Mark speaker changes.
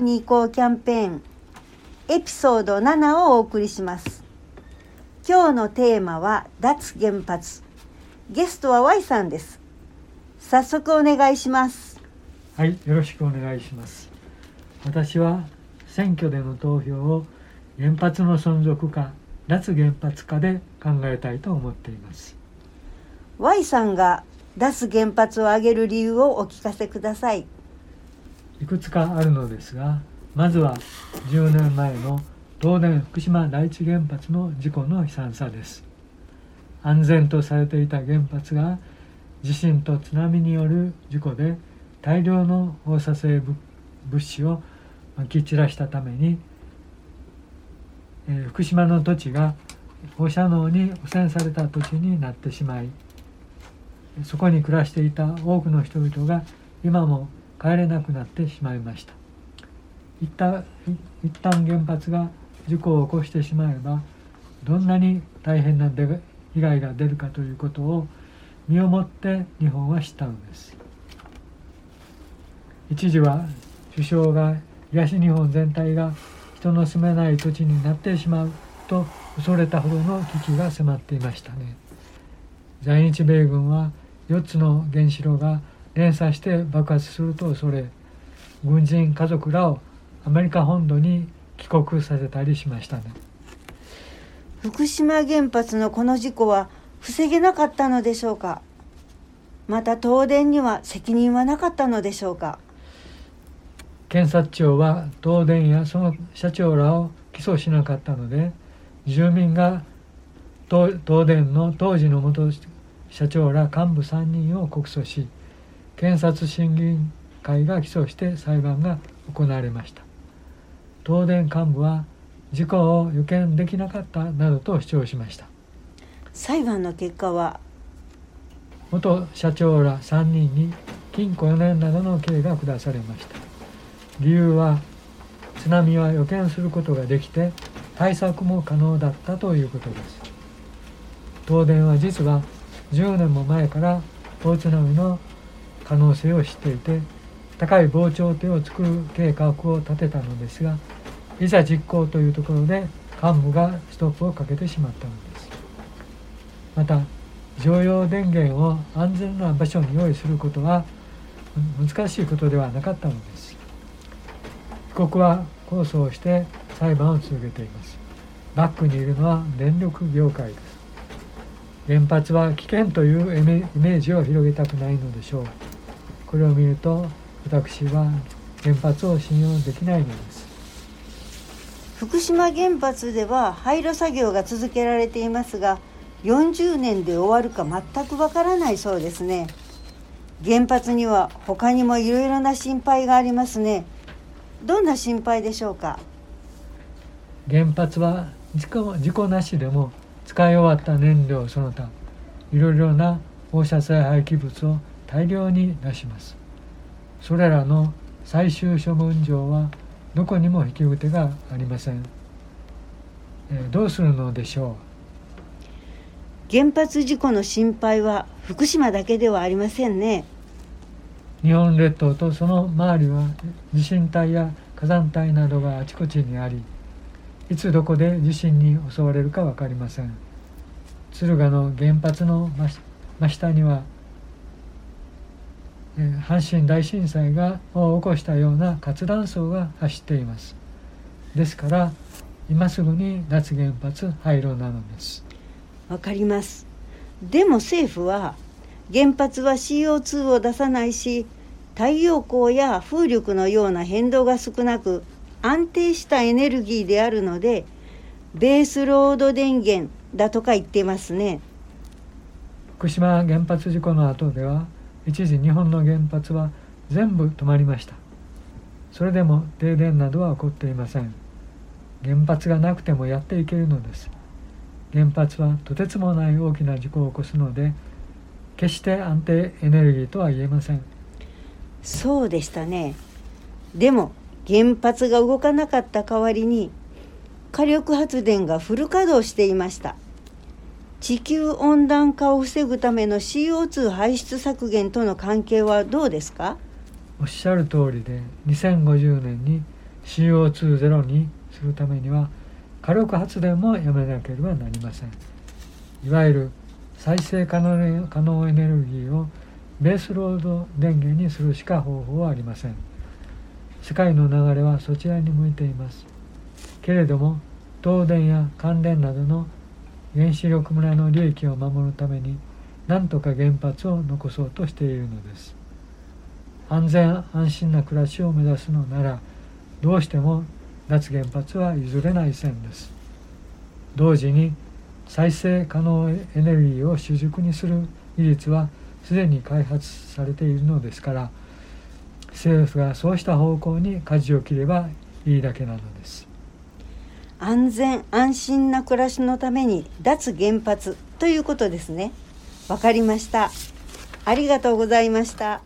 Speaker 1: に行こうキャンペーンエピソード7をお送りします。今日のテーマは脱原発。ゲストは Y さんです。早速お願いします。
Speaker 2: はいよろしくお願いします。私は選挙での投票を原発の存続か脱原発かで考えたいと思っています。
Speaker 1: Y さんが脱原発を挙げる理由をお聞かせください
Speaker 2: いくつかあるのですがまずは10年前の東電福島第一原発の事故の悲惨さです。安全とされていた原発が地震と津波による事故で大量の放射性物質をまき散らしたために、えー、福島の土地が放射能に汚染された土地になってしまいそこに暮らしていた多くの人々が今も帰れなくなってしまいました。一旦一旦原発が事故を起こしてしまえばどんなに大変な被害が出るかということを身をもって日本は知ったのです。一時は首相が東日本全体が人の住めない土地になってしまうと恐れたほどの危機が迫っていましたね。在日米軍は4つの原子炉が連鎖して爆発すると恐れ軍人家族らをアメリカ本土に帰国させたりしましたね。
Speaker 1: 福島原発のこの事故は防げなかったのでしょうか？また東電には責任はなかったのでしょうか？
Speaker 2: 検察庁は東電やその社長らを起訴しなかったので住民が東電の当時の元社長ら幹部3人を告訴し検察審議委員会が起訴して裁判が行われました。東電幹部は事故を予見できなかったなどと主張しました。
Speaker 1: 裁判の結果は
Speaker 2: 元社長ら3人に禁錮4年などの刑が下されました。理由は津波は予見することができて対策も可能だったということです。東電は実は10年も前から大津波の可能性を知っていて高い防潮堤を作る計画を立てたのですがいざ実行というところで幹部がストップをかけてしまったのです。また常用電源を安全な場所に用意することは難しいことではなかったのです。被告は控訴をして裁判を続けています。バックにいるのは電力業界です。原発は危険というイメージを広げたくないのでしょう。これを見ると私は原発を信用できないのです。
Speaker 1: 福島原発では廃炉作業が続けられていますが40年で終わるか全くわからないそうですね。原発には他にもいろいろな心配がありますね。どんな心配でしょうか？
Speaker 2: 原発は事故事故なしでも使い終わった燃料その他いろいろな放射性廃棄物を大量に出します。それらの最終処分場はどこにも引き受けがありません、えー、どうするのでしょ
Speaker 1: う？原発事故の心配は福島だけではありませんね。
Speaker 2: 日本列島とその周りは地震帯や火山帯などがあちこちにありいつどこで地震に襲われるか分かりません。敦賀の原発の真下には阪神大震災がを起こしたような活断層が走っています。ですから今すぐに脱原発廃炉なのです。
Speaker 1: わかります。でも政府は原発は CO2 を出さないし太陽光や風力のような変動が少なく安定したエネルギーであるのでベースロード電源だとか言ってますね。
Speaker 2: 福島原発事故の後では一時日本の原発は全部止まりました。それでも停電などは起こっていません。原発がなくてもやっていけるのです。原発はとてつもない大きな事故を起こすので決して安定エネルギーとは言えません。
Speaker 1: そうでしたね。でも原発が動かなかった代わりに火力発電がフル稼働していました。地球温暖化を防ぐための CO2 排出削減との関係はどうですか？
Speaker 2: おっしゃる通りで2050年に CO2 ゼロにするためには火力発電もやめなければなりません。いわゆる再生可能可能エネルギーをベースロード電源にするしか方法はありません。世界の流れはそちらに向いています。けれども東電や関電などの原子力村の利益を守るために何とか原発を残そうとしているのです。安全安心な暮らしを目指すのならどうしても脱原発は譲れない線です。同時に再生可能エネルギーを主軸にする技術はすでに開発されているのですから政府がそうした方向に舵を切ればいいだけなのです。
Speaker 1: 安全安心な暮らしのために脱原発ということですね。わかりました。ありがとうございました。